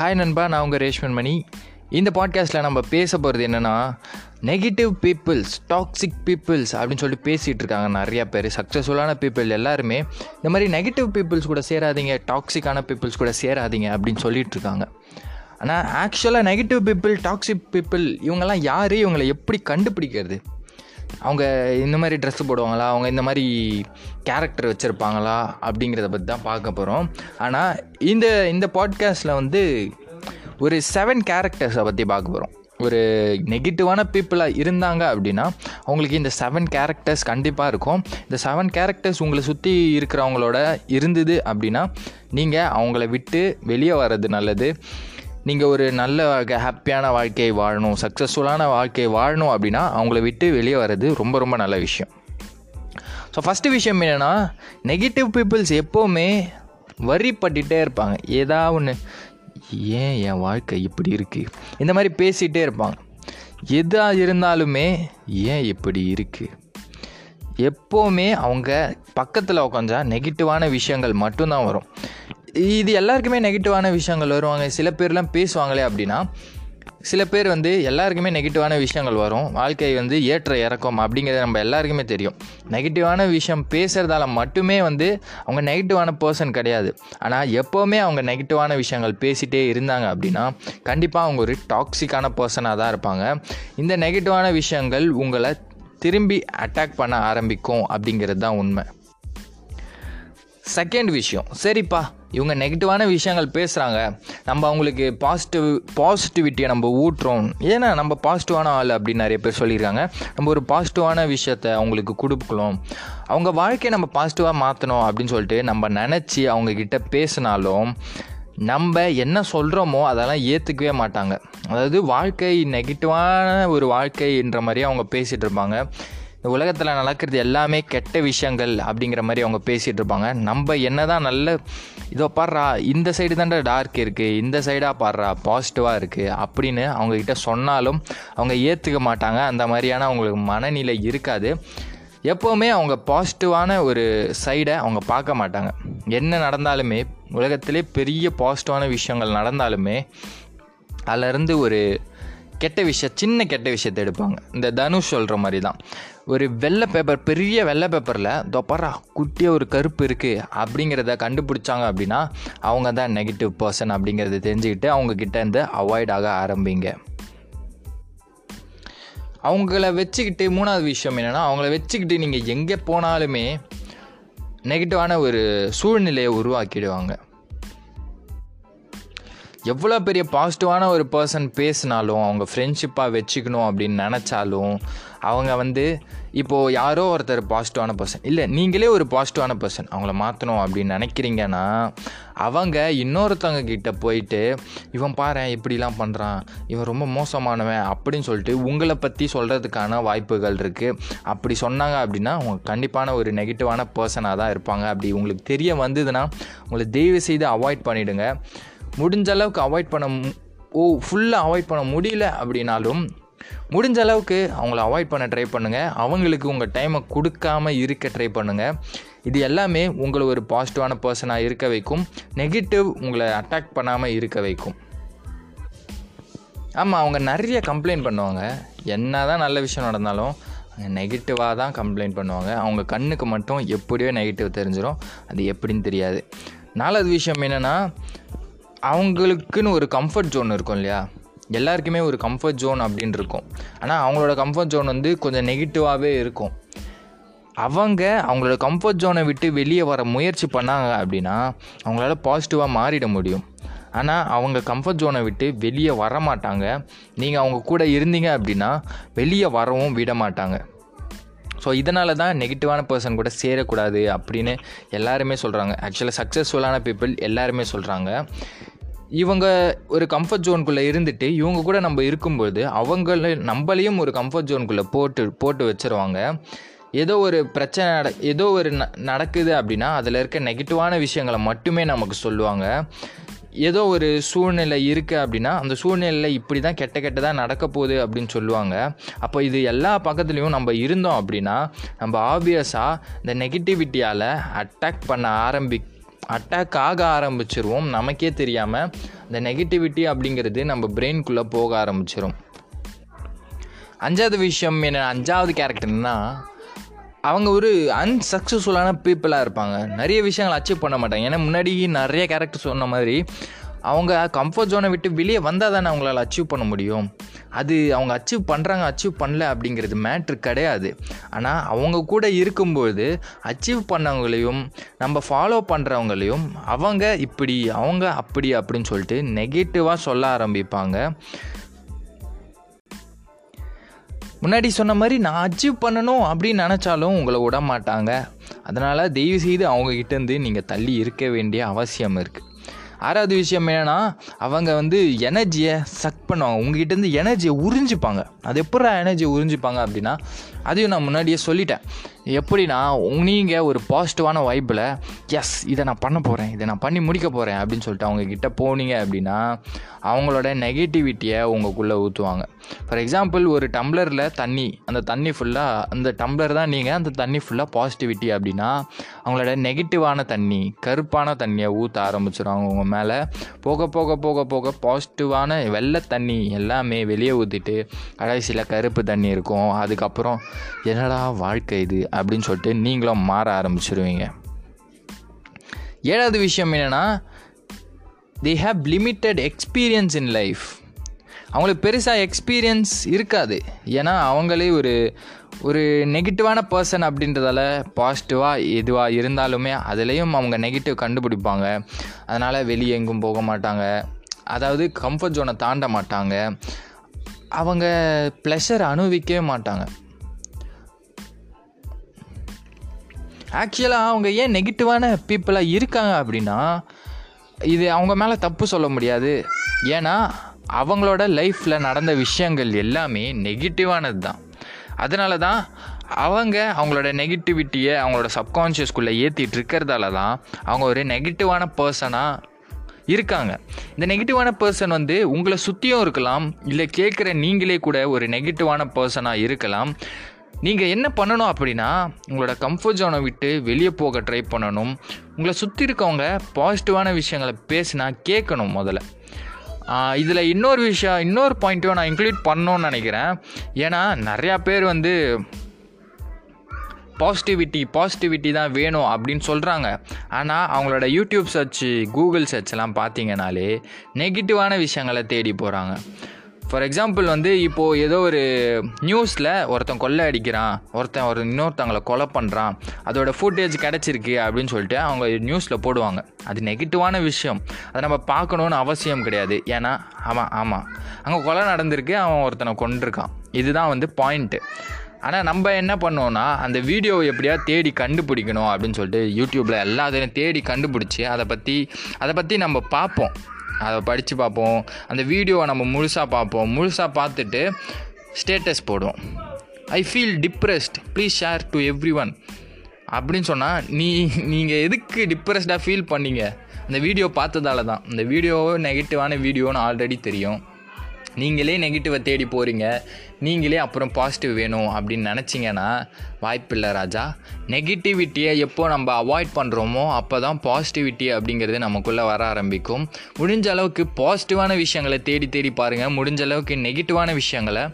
Hi நண்பா. நான் உங்கள் ரேஷ்மன் மணி இந்த பாட்காஸ்ட்டில் நம்ம பேச போகிறது என்னென்னா நெகட்டிவ் பீப்புள்ஸ் டாக்ஸிக் பீப்புள்ஸ் அப்படின்னு சொல்லிட்டு பேசிகிட்டு இருக்காங்க நிறையா பேர். சக்ஸஸ்ஃபுல்லான பீப்புள் எல்லாருமே. இந்த மாதிரி நெகட்டிவ் பீப்புள்ஸ் கூட சேராதீங்க டாக்ஸிக்கான பீப்புள்ஸ் கூட சேராதீங்க அப்படின்னு சொல்லிட்டு இருக்காங்க. ஆனால் ஆக்சுவலாக நெகட்டிவ் பீப்புள் டாக்ஸிக் பீப்புள் இவங்கெல்லாம் யார்? இவங்களை எப்படி கண்டுபிடிக்கிறது? அவங்க இந்த மாதிரி ட்ரெஸ்ஸு போடுவாங்களா? அவங்க இந்த மாதிரி கேரக்டர் வச்சுருப்பாங்களா? அப்படிங்கிறத பற்றி தான் பார்க்க போகிறோம் ஆனால் இந்த இந்த பாட்காஸ்ட்டில் வந்து ஒரு செவன் கேரக்டர்ஸை பற்றி பார்க்க போகிறோம் ஒரு நெகட்டிவான பீப்புளாக இருந்தாங்க அப்படின்னா அவங்களுக்கு இந்த செவன் கேரக்டர்ஸ் கண்டிப்பாக இருக்கும். இந்த செவன் கேரக்டர்ஸ் உங்களை சுற்றி இருக்கிறவங்களோட இருந்தது அப்படின்னா நீங்கள் அவங்கள விட்டு வெளியே வர்றது நல்லது. நீங்கள் ஒரு நல்ல ஹாப்பியான வாழ்க்கையை வாழணும் சக்ஸஸ்ஃபுல்லான வாழ்க்கையை வாழணும் அப்படின்னா அவங்கள விட்டு வெளியே வர்றது ரொம்ப ரொம்ப நல்ல விஷயம். ஸோ ஃபஸ்ட்டு விஷயம் என்னென்னா நெகட்டிவ் பீப்புள்ஸ் எப்போவுமே வரிப்பட்டுகிட்டே இருப்பாங்க. ஏதா ஒன்று ஏன் என் வாழ்க்கை இப்படி இருக்குது இந்த மாதிரி பேசிகிட்டே இருப்பாங்க. எதாக இருந்தாலுமே ஏன் இப்படி இருக்குது எப்போவுமே அவங்க பக்கத்தில் உட்காந்தா நெகட்டிவான விஷயங்கள் மட்டும்தான் வரும். இது எல்லாருக்குமே நெகட்டிவான விஷயங்கள் வருவாங்க. சில பேர்லாம் பேசுவாங்களே அப்படின்னா சில பேர் வந்து எல்லாருக்குமே நெகட்டிவான விஷயங்கள் வரும். வாழ்க்கை வந்து ஏற்ற இறக்கம் அப்படிங்கிறது நம்ம எல்லாருக்குமே தெரியும். நெகட்டிவான விஷயம் பேசுகிறதால மட்டுமே வந்து அவங்க நெகட்டிவான பர்சன் கிடையாது. ஆனால் எப்போவுமே அவங்க நெகட்டிவான விஷயங்கள் பேசிகிட்டே இருந்தாங்க அப்படின்னா கண்டிப்பாக அவங்க ஒரு டாக்ஸிக்கான பர்சனாக தான் இருப்பாங்க. இந்த நெகட்டிவான விஷயங்கள் உங்களை திரும்பி அட்டாக் பண்ண ஆரம்பிக்கும் அப்படிங்கிறது தான் உண்மை. செகண்ட் விஷயம். சரிப்பா இவங்க நெகட்டிவான விஷயங்கள் பேசுகிறாங்க நம்ம அவங்களுக்கு பாசிட்டிவ் பாசிட்டிவிட்டியை நம்ம ஊட்டுறோம். ஏன்னா நம்ம பாசிட்டிவான ஆள் அப்படின்னு நிறைய பேர் சொல்லியிருக்காங்க. நம்ம ஒரு பாசிட்டிவான விஷயத்த அவங்களுக்கு கொடுக்கலாம் அவங்க வாழ்க்கையை நம்ம பாசிட்டிவாக மாற்றணும் அப்படின்னு சொல்லிட்டு நம்ம நினச்சி அவங்கக்கிட்ட பேசினாலும் நம்ம என்ன சொல்கிறோமோ அதெல்லாம் ஏற்றுக்கவே மாட்டாங்க. அதாவது வாழ்க்கை நெகட்டிவான ஒரு வாழ்க்கைன்ற மாதிரி அவங்க பேசிகிட்டு இருப்பாங்க. இந்த உலகத்தில் நடக்கிறது எல்லாமே கெட்ட விஷயங்கள் அப்படிங்கிற மாதிரி அவங்க பேசிகிட்டு இருப்பாங்க. நம்ம என்ன தான் நல்ல இதோ பாடுறா இந்த சைடு தாண்டா டார்க் இருக்குது இந்த சைடாக பாடுறா பாசிட்டிவாக இருக்குது அப்படின்னு அவங்கக்கிட்ட சொன்னாலும் அவங்க ஏற்றுக்க மாட்டாங்க. அந்த மாதிரியான அவங்களுக்கு மனநிலை இருக்காது. எப்போவுமே அவங்க பாசிட்டிவான ஒரு சைடை அவங்க பார்க்க மாட்டாங்க. என்ன நடந்தாலுமே உலகத்திலே பெரிய பாசிட்டிவான விஷயங்கள் நடந்தாலுமே அதிலருந்து ஒரு கெட்ட விஷயம் சின்ன கெட்ட விஷயத்தை எடுப்பாங்க. இந்த தனுஷ் சொல்கிற மாதிரி தான் ஒரு வெள்ளை பேப்பர் பெரிய வெள்ளை பேப்பரில் தொப்பரா குட்டியாக ஒரு கருப்பு இருக்குது அப்படிங்கிறத கண்டுபிடிச்சாங்க அப்படின்னா அவங்க தான் நெகட்டிவ் பர்சன் அப்படிங்கிறத தெரிஞ்சுக்கிட்டு அவங்கக்கிட்ட இருந்து அவாய்ட் ஆக ஆரம்பிங்க. அவங்கள வச்சுக்கிட்டு மூணாவது விஷயம் என்னென்னா அவங்கள வச்சுக்கிட்டு நீங்கள் எங்கே போனாலுமே நெகட்டிவான ஒரு சூழ்நிலையை உருவாக்கிடுவாங்க. எவ்வளோ பெரிய பாசிட்டிவான ஒரு பர்சன் பேசினாலும் அவங்க ஃப்ரெண்ட்ஷிப்பாக வச்சுக்கணும் அப்படின்னு நினச்சாலும் அவங்க வந்து இப்போது யாரோ ஒருத்தர் பாசிட்டிவான பர்சன் இல்லை நீங்களே ஒரு பாசிட்டிவான பர்சன் அவங்கள மாற்றணும் அப்படின்னு நினைக்கிறீங்கன்னா அவங்க இன்னொருத்தவங்க கிட்ட போயிட்டு இவன் பாரு இப்படிலாம் பண்ணுறான் இவன் ரொம்ப மோசமானவன் அப்படின்னு சொல்லிட்டு உங்களை பற்றி சொல்கிறதுக்கான வாய்ப்புகள் இருக்குது அப்படி சொன்னாங்க அப்படின்னா அவங்க கண்டிப்பான ஒரு நெகட்டிவான பர்சனாக தான் இருப்பாங்க. அப்படி உங்களுக்கு தெரிய வந்ததுன்னா உங்களை தயவு செய்து அவாய்ட் பண்ணிவிடுங்க முடிஞ்ச அளவுக்கு அவாய்ட் பண்ண ஓ ஃபுல்லாக அவாய்ட் பண்ண முடியல அப்படின்னாலும் முடிஞ்ச அளவுக்கு அவங்கள அவாய்ட் பண்ண ட்ரை பண்ணுங்கள் அவங்களுக்கு உங்கள் டைமை கொடுக்காம இருக்க ட்ரை பண்ணுங்கள் இது எல்லாமே உங்களை ஒரு பாசிட்டிவான பர்சனாக இருக்க வைக்கும். நெகட்டிவ் உங்களை அட்டாக் பண்ணாமல் இருக்க வைக்கும். ஆமாம் அவங்க நிறைய கம்ப்ளைண்ட் பண்ணுவாங்க. என்ன தான் நல்ல விஷயம் நடந்தாலும் நெகட்டிவாக தான் கம்ப்ளைண்ட் பண்ணுவாங்க. அவங்க கண்ணுக்கு மட்டும் எப்படியோ நெகட்டிவ் தெரிஞ்சிடும் அது எப்படின்னு தெரியாது. நாலாவது விஷயம் என்னென்னா அவங்களுக்குன்னு ஒரு கம்ஃபர்ட் ஜோன் இருக்கும் இல்லையா? எல்லாருக்குமே ஒரு கம்ஃபர்ட் ஜோன் அப்படின்னு இருக்கும். ஆனால் அவங்களோட கம்ஃபர்ட் ஜோன் வந்து கொஞ்சம் நெகட்டிவாகவே இருக்கும். அவங்க அவங்களோட கம்ஃபர்ட் ஜோனை விட்டு வெளியே வர முயற்சி பண்ணாங்க அப்படின்னா அவங்களால பாசிட்டிவாக மாறிட முடியும். ஆனால் அவங்க கம்ஃபர்ட் ஜோனை விட்டு வெளியே வர மாட்டாங்க நீங்கள் அவங்க கூட இருந்தீங்க அப்படின்னா வெளியே வரவும் விட மாட்டாங்க ஸோ இதனால தான் நெகட்டிவான பர்சன் கூட சேரக்கூடாது அப்படின்னு எல்லாருமே சொல்கிறாங்க ஆக்சுவலாக சக்ஸஸ்ஃபுல்லான பீப்புள் எல்லாருமே சொல்கிறாங்க இவங்க ஒரு கம்ஃபர்ட் ஜோனுக்குள்ளே இருந்துட்டு இவங்க கூட நம்ம இருக்கும்போது அவங்கள நம்மளையும் ஒரு கம்ஃபர்ட் ஜோனுக்குள்ளே போட்டு போட்டு வச்சுருவாங்க. ஏதோ ஒரு பிரச்சனை நட ஏதோ ஒரு ந நடக்குது அப்படின்னா அதில் இருக்க நெகட்டிவான விஷயங்களை மட்டுமே நமக்கு சொல்லுவாங்க. ஏதோ ஒரு சூழ்நிலை இருக்குது அப்படின்னா அந்த சூழ்நிலையில் இப்படி தான் கெட்ட கெட்டதாக நடக்க போகுது அப்படின்னு சொல்லுவாங்க. அப்போ இது எல்லா பக்கத்துலேயும் நம்ம இருந்தோம் அப்படின்னா நம்ம ஆப்வியஸாக இந்த நெகட்டிவிட்டியால் அட்டாக் பண்ண ஆரம்பி அட்டாக் ஆக ஆரம்பிச்சிருவோம். நமக்கே தெரியாமல் இந்த நெகட்டிவிட்டி அப்படிங்கிறது நம்ம பிரெயின்குள்ளே போக ஆரம்பிச்சிடும் அஞ்சாவது விஷயம் என்ன அஞ்சாவது கேரக்டர்னா அவங்க ஒரு அன்சக்ஸஸ்ஃபுல்லான பீப்புளாக இருப்பாங்க. நிறைய விஷயங்கள் அச்சீவ் பண்ண மாட்டாங்க. ஏன்னா முன்னாடி நிறைய கேரக்டர் சொன்ன மாதிரி அவங்க கம்ஃபர்ட் ஜோனை விட்டு வெளியே வந்தால் தானே அவங்களால அச்சீவ் பண்ண முடியும். அது அவங்க அச்சீவ் பண்ணுறாங்க அச்சீவ் பண்ணல அப்படிங்கிறது மேட்ரு கிடையாது. ஆனால் அவங்க கூட இருக்கும்போது அச்சீவ் பண்ணவங்களையும் நம்ம ஃபாலோ பண்ணுறவங்களையும் அவங்க இப்படி அவங்க அப்படி அப்படின்னு சொல்லிட்டு நெகட்டிவாக சொல்ல ஆரம்பிப்பாங்க. முன்னாடி சொன்ன மாதிரி நான் அச்சீவ் பண்ணணும் அப்படின்னு நினச்சாலும் உங்களை விட மாட்டாங்க. அதனால் தயவு செய்து அவங்கக்கிட்டேருந்து நீங்கள் தள்ளி இருக்க வேண்டிய அவசியம் இருக்குது ஆறாவது விஷயம் என்னென்னா அவங்க வந்து எனர்ஜியை சக் பண்ணுவாங்க. உங்ககிட்டேருந்து எனர்ஜியை உறிஞ்சிப்பாங்க. அது எப்படா எனர்ஜியை உறிஞ்சிப்பாங்க அப்படின்னா அதையும் நான் முன்னாடியே சொல்லிட்டேன். எப்படின்னா நீங்கள் ஒரு பாசிட்டிவான வைப்பில் எஸ் இதை நான் பண்ண போகிறேன் இதை நான் பண்ணி முடிக்க போகிறேன் அப்படின்னு சொல்லிட்டு அவங்கக்கிட்ட போனீங்க அப்படின்னா அவங்களோட நெகட்டிவிட்டியை உங்களுக்குள்ளே ஊற்றுவாங்க ஃபார் எக்ஸாம்பிள் ஒரு டம்ளரில் தண்ணி அந்த தண்ணி ஃபுல்லாக அந்த டம்ளர் தான் நீங்கள் அந்த தண்ணி ஃபுல்லாக பாசிட்டிவிட்டி அப்படின்னா அவங்களோட நெகட்டிவான தண்ணி கருப்பான தண்ணியை ஊற்ற ஆரம்பிச்சிடும் அவங்க மேலே போக போக போக போக பாசிட்டிவான வெள்ளை தண்ணி எல்லாமே வெளியே ஊற்றிட்டு கடைசியில் கருப்பு தண்ணி இருக்கும். அதுக்கப்புறம் என்னடா வாழ்க்கை இது அப்படின்னு சொல்லிட்டு நீங்களும் மாற ஆரம்பிச்சிருவீங்க. ஏழாவது விஷயம் என்னென்னா they have limited experience in life அவங்களுக்கு பெருசாக எக்ஸ்பீரியன்ஸ் இருக்காது. ஏன்னா அவங்களே ஒரு ஒரு நெகட்டிவான பர்சன் அப்படின்றதால பாசிட்டிவாக எதுவாக இருந்தாலுமே அதுலேயும் அவங்க நெகட்டிவ் கண்டுபிடிப்பாங்க. அதனால் வெளியே எங்கும் போக மாட்டாங்க. அதாவது கம்ஃபர்ட் ஜோனை தாண்ட மாட்டாங்க. அவங்க ப்ளஷர் அனுபவிக்கவே மாட்டாங்க. ஆக்சுவலாக அவங்க ஏன் நெகட்டிவான பீப்புளாக இருக்காங்க அப்படின்னா இது அவங்க மேலே தப்பு சொல்ல முடியாது. ஏன்னா அவங்களோட லைஃப்பில் நடந்த விஷயங்கள் எல்லாமே நெகட்டிவானது தான். அதனால தான் அவங்க அவங்களோட நெகட்டிவிட்டியை அவங்களோட சப்கான்ஷியஸ்குள்ளே ஏற்றிட்டு இருக்கிறதால தான் அவங்க ஒரு நெகட்டிவான பர்சனாக இருக்காங்க. இந்த நெகட்டிவான பர்சன் வந்து உங்களை சுற்றியும் இருக்கலாம் இல்லை கேட்குற நீங்களே கூட ஒரு நெகட்டிவான பர்சனாக இருக்கலாம். நீங்கள் என்ன பண்ணணும் அப்படின்னா உங்களோட கம்ஃபர்ட் ஜோனை விட்டு வெளியே போக ட்ரை பண்ணணும். உங்களை சுற்றி இருக்கவங்க பாசிட்டிவான விஷயங்களை பேசினா கேட்கணும் முதல்ல. இதில் இன்னொரு விஷயம் இன்னொரு பாயிண்ட்டும் நான் இன்க்ளூட் பண்ணணும்னு நினைக்கிறேன். ஏன்னா நிறையா பேர் வந்து பாசிட்டிவிட்டி பாசிட்டிவிட்டி தான் வேணும் அப்படின்னு சொல்கிறாங்க ஆனால் அவங்களோட யூடியூப் சர்ச் கூகுள் சர்ச்லாம் பார்த்தீங்கனாலே நெகட்டிவான விஷயங்களை தேடி போகிறாங்க ஃபார் எக்ஸாம்பிள் வந்து இப்போது ஏதோ ஒரு நியூஸில் ஒருத்தன் கொள்ளை அடிக்கிறான் ஒருத்தன் ஒரு இன்னொருத்தவங்களை கொலை பண்ணுறான் அதோட ஃபுட்டேஜ் கிடச்சிருக்கு அப்படின்னு சொல்லிட்டு அவங்க நியூஸில் போடுவாங்க. அது நெகட்டிவான விஷயம். அதை நம்ம பார்க்கணுன்னு அவசியம் கிடையாது. ஏன்னா ஆமாம் ஆமாம் அங்கே கொலை நடந்திருக்கு அவன் ஒருத்தனை கொண்டிருக்கான் இதுதான் வந்து பாயிண்ட்டு ஆனால் நம்ம என்ன பண்ணோன்னா அந்த வீடியோவை எப்படியா தேடி கண்டுபிடிக்கணும் அப்படின்னு சொல்லிட்டு யூடியூப்பில் எல்லாத்தையும் தேடி கண்டுபிடிச்சி அதை பற்றி அதை பற்றி நம்ம பார்ப்போம். அதை படித்து பார்ப்போம். அந்த வீடியோவை நம்ம முழுசாக பார்ப்போம். முழுசாக பார்த்துட்டு ஸ்டேட்டஸ் போடுவோம். I feel depressed please share to everyone அப்படின்னு சொன்னால் நீ நீங்கள் எதுக்கு டிப்ரெஸ்டாக ஃபீல் பண்ணீங்க? அந்த வீடியோ பார்த்ததால தான். இந்த வீடியோ நெகட்டிவான வீடியோன்னு ஆல்ரெடி தெரியும். நீங்களே நெகட்டிவை தேடி போகிறீங்க நீங்களே அப்புறம் பாசிட்டிவ் வேணும் அப்படின்னு நினச்சிங்கன்னா வாய்ப்பில்லை ராஜா. நெகட்டிவிட்டியை எப்போ நம்ம அவாய்ட் பண்ணுறோமோ அப்போ தான் பாசிட்டிவிட்டி அப்படிங்கிறது நமக்குள்ளே வர ஆரம்பிக்கும். முடிஞ்ச அளவுக்கு பாசிட்டிவான விஷயங்களை தேடி தேடி பாருங்கள் முடிஞ்ச அளவுக்கு நெகட்டிவான விஷயங்களை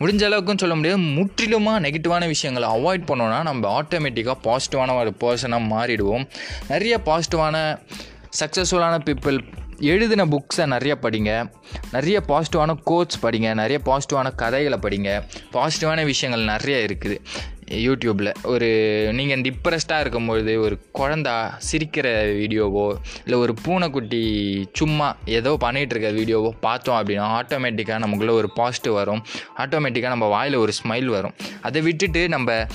முடிஞ்ச அளவுக்குன்னு சொல்ல முடியாது முற்றிலுமாக நெகட்டிவான விஷயங்களை அவாய்ட் பண்ணோன்னா நம்ம ஆட்டோமேட்டிக்காக பாசிட்டிவான ஒரு பர்சனாக மாறிடுவோம். நிறைய பாசிட்டிவான சக்ஸஸ்ஃபுல்லான பீப்புள் எழுதின புக்ஸை நிறைய படிங்க. நிறைய பாசிட்டிவான கோட்ஸ் படிங்க. நிறைய பாசிட்டிவான கதைகளை படிங்க. பாசிட்டிவான விஷயங்கள் நிறைய இருக்குது. யூடியூப்பில் ஒரு நீங்கள் டிப்ரெஸ்டாக இருக்கும்பொழுது ஒரு குழந்தா சிரிக்கிற வீடியோவோ இல்லை ஒரு பூனைக்குட்டி சும்மா ஏதோ பண்ணிகிட்ருக்க வீடியோவோ பார்த்தோம் அப்படின்னா ஆட்டோமேட்டிக்காக நமக்குள்ளே ஒரு பாசிட்டிவ் வரும். ஆட்டோமேட்டிக்காக நம்ம வாயில் ஒரு ஸ்மைல் வரும். அதை விட்டுட்டு நம்ம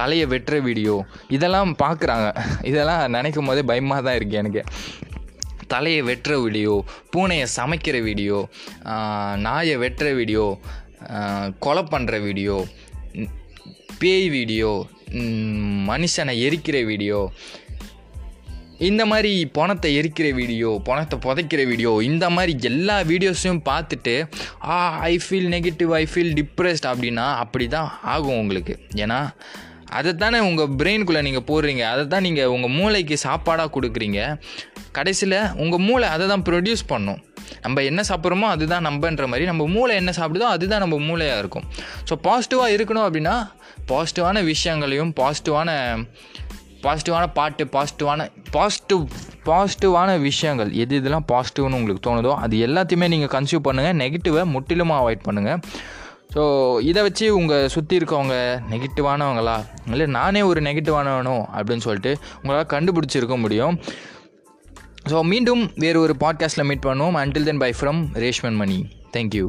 தலையை வெட்டுற வீடியோ இதெல்லாம் பார்க்குறாங்க. இதெல்லாம் நினைக்கும் போதே பயமாக தான் இருக்குது எனக்கு. தலையை வெட்டுற வீடியோ பூனையை சமைக்கிற வீடியோ நாயை வெட்டுற வீடியோ கொலை பண்ணுற வீடியோ பேய் வீடியோ மனுஷனை எரிக்கிற வீடியோ இந்த மாதிரி பணத்தை எரிக்கிற வீடியோ பணத்தை புதைக்கிற வீடியோ இந்த மாதிரி எல்லா வீடியோஸையும் பார்த்துட்டு ஆ I feel negative I feel depressed அப்படின்னா அப்படி தான் ஆகும் உங்களுக்கு. ஏன்னா அதை தானே உங்கள் பிரெயினுக்குள்ளே நீங்கள் போடுறீங்க. அதை தான் நீங்கள் உங்கள் மூளைக்கு சாப்பாடாக கொடுக்குறீங்க. கடைசியில் உங்கள் மூளை அதை தான் ப்ரொடியூஸ் பண்ணும். நம்ம என்ன சாப்பிட்றோமோ அதுதான் நம்பன்ற மாதிரி நம்ம மூளை என்ன சாப்பிடுதோ அதுதான் நம்ம மூளையாக இருக்கும். ஸோ பாசிட்டிவாக இருக்கணும் அப்படின்னா பாசிட்டிவான விஷயங்களையும் பாசிட்டிவான பாசிட்டிவான பாட்டு பாசிட்டிவான பாசிட்டிவ் பாசிட்டிவான விஷயங்கள் எது இதெல்லாம் பாசிட்டிவ்னு உங்களுக்கு தோணுதோ அது எல்லாத்தையுமே நீங்கள் கன்சியூம் பண்ணுங்கள் நெகட்டிவை முற்றிலுமாக அவாய்ட் பண்ணுங்கள் ஸோ இதை வச்சு உங்கள் சுற்றி இருக்கவங்க நெகட்டிவானவங்களா இல்லை நானே ஒரு நெகட்டிவானவனோ அப்படின்னு சொல்லிட்டு உங்களால் கண்டுபிடிச்சிருக்க முடியும். ஸோ மீண்டும் வேறு ஒரு பாட்காஸ்ட்டில் மீட் பண்ணுவோம் until then bye from Reshman Mani thank you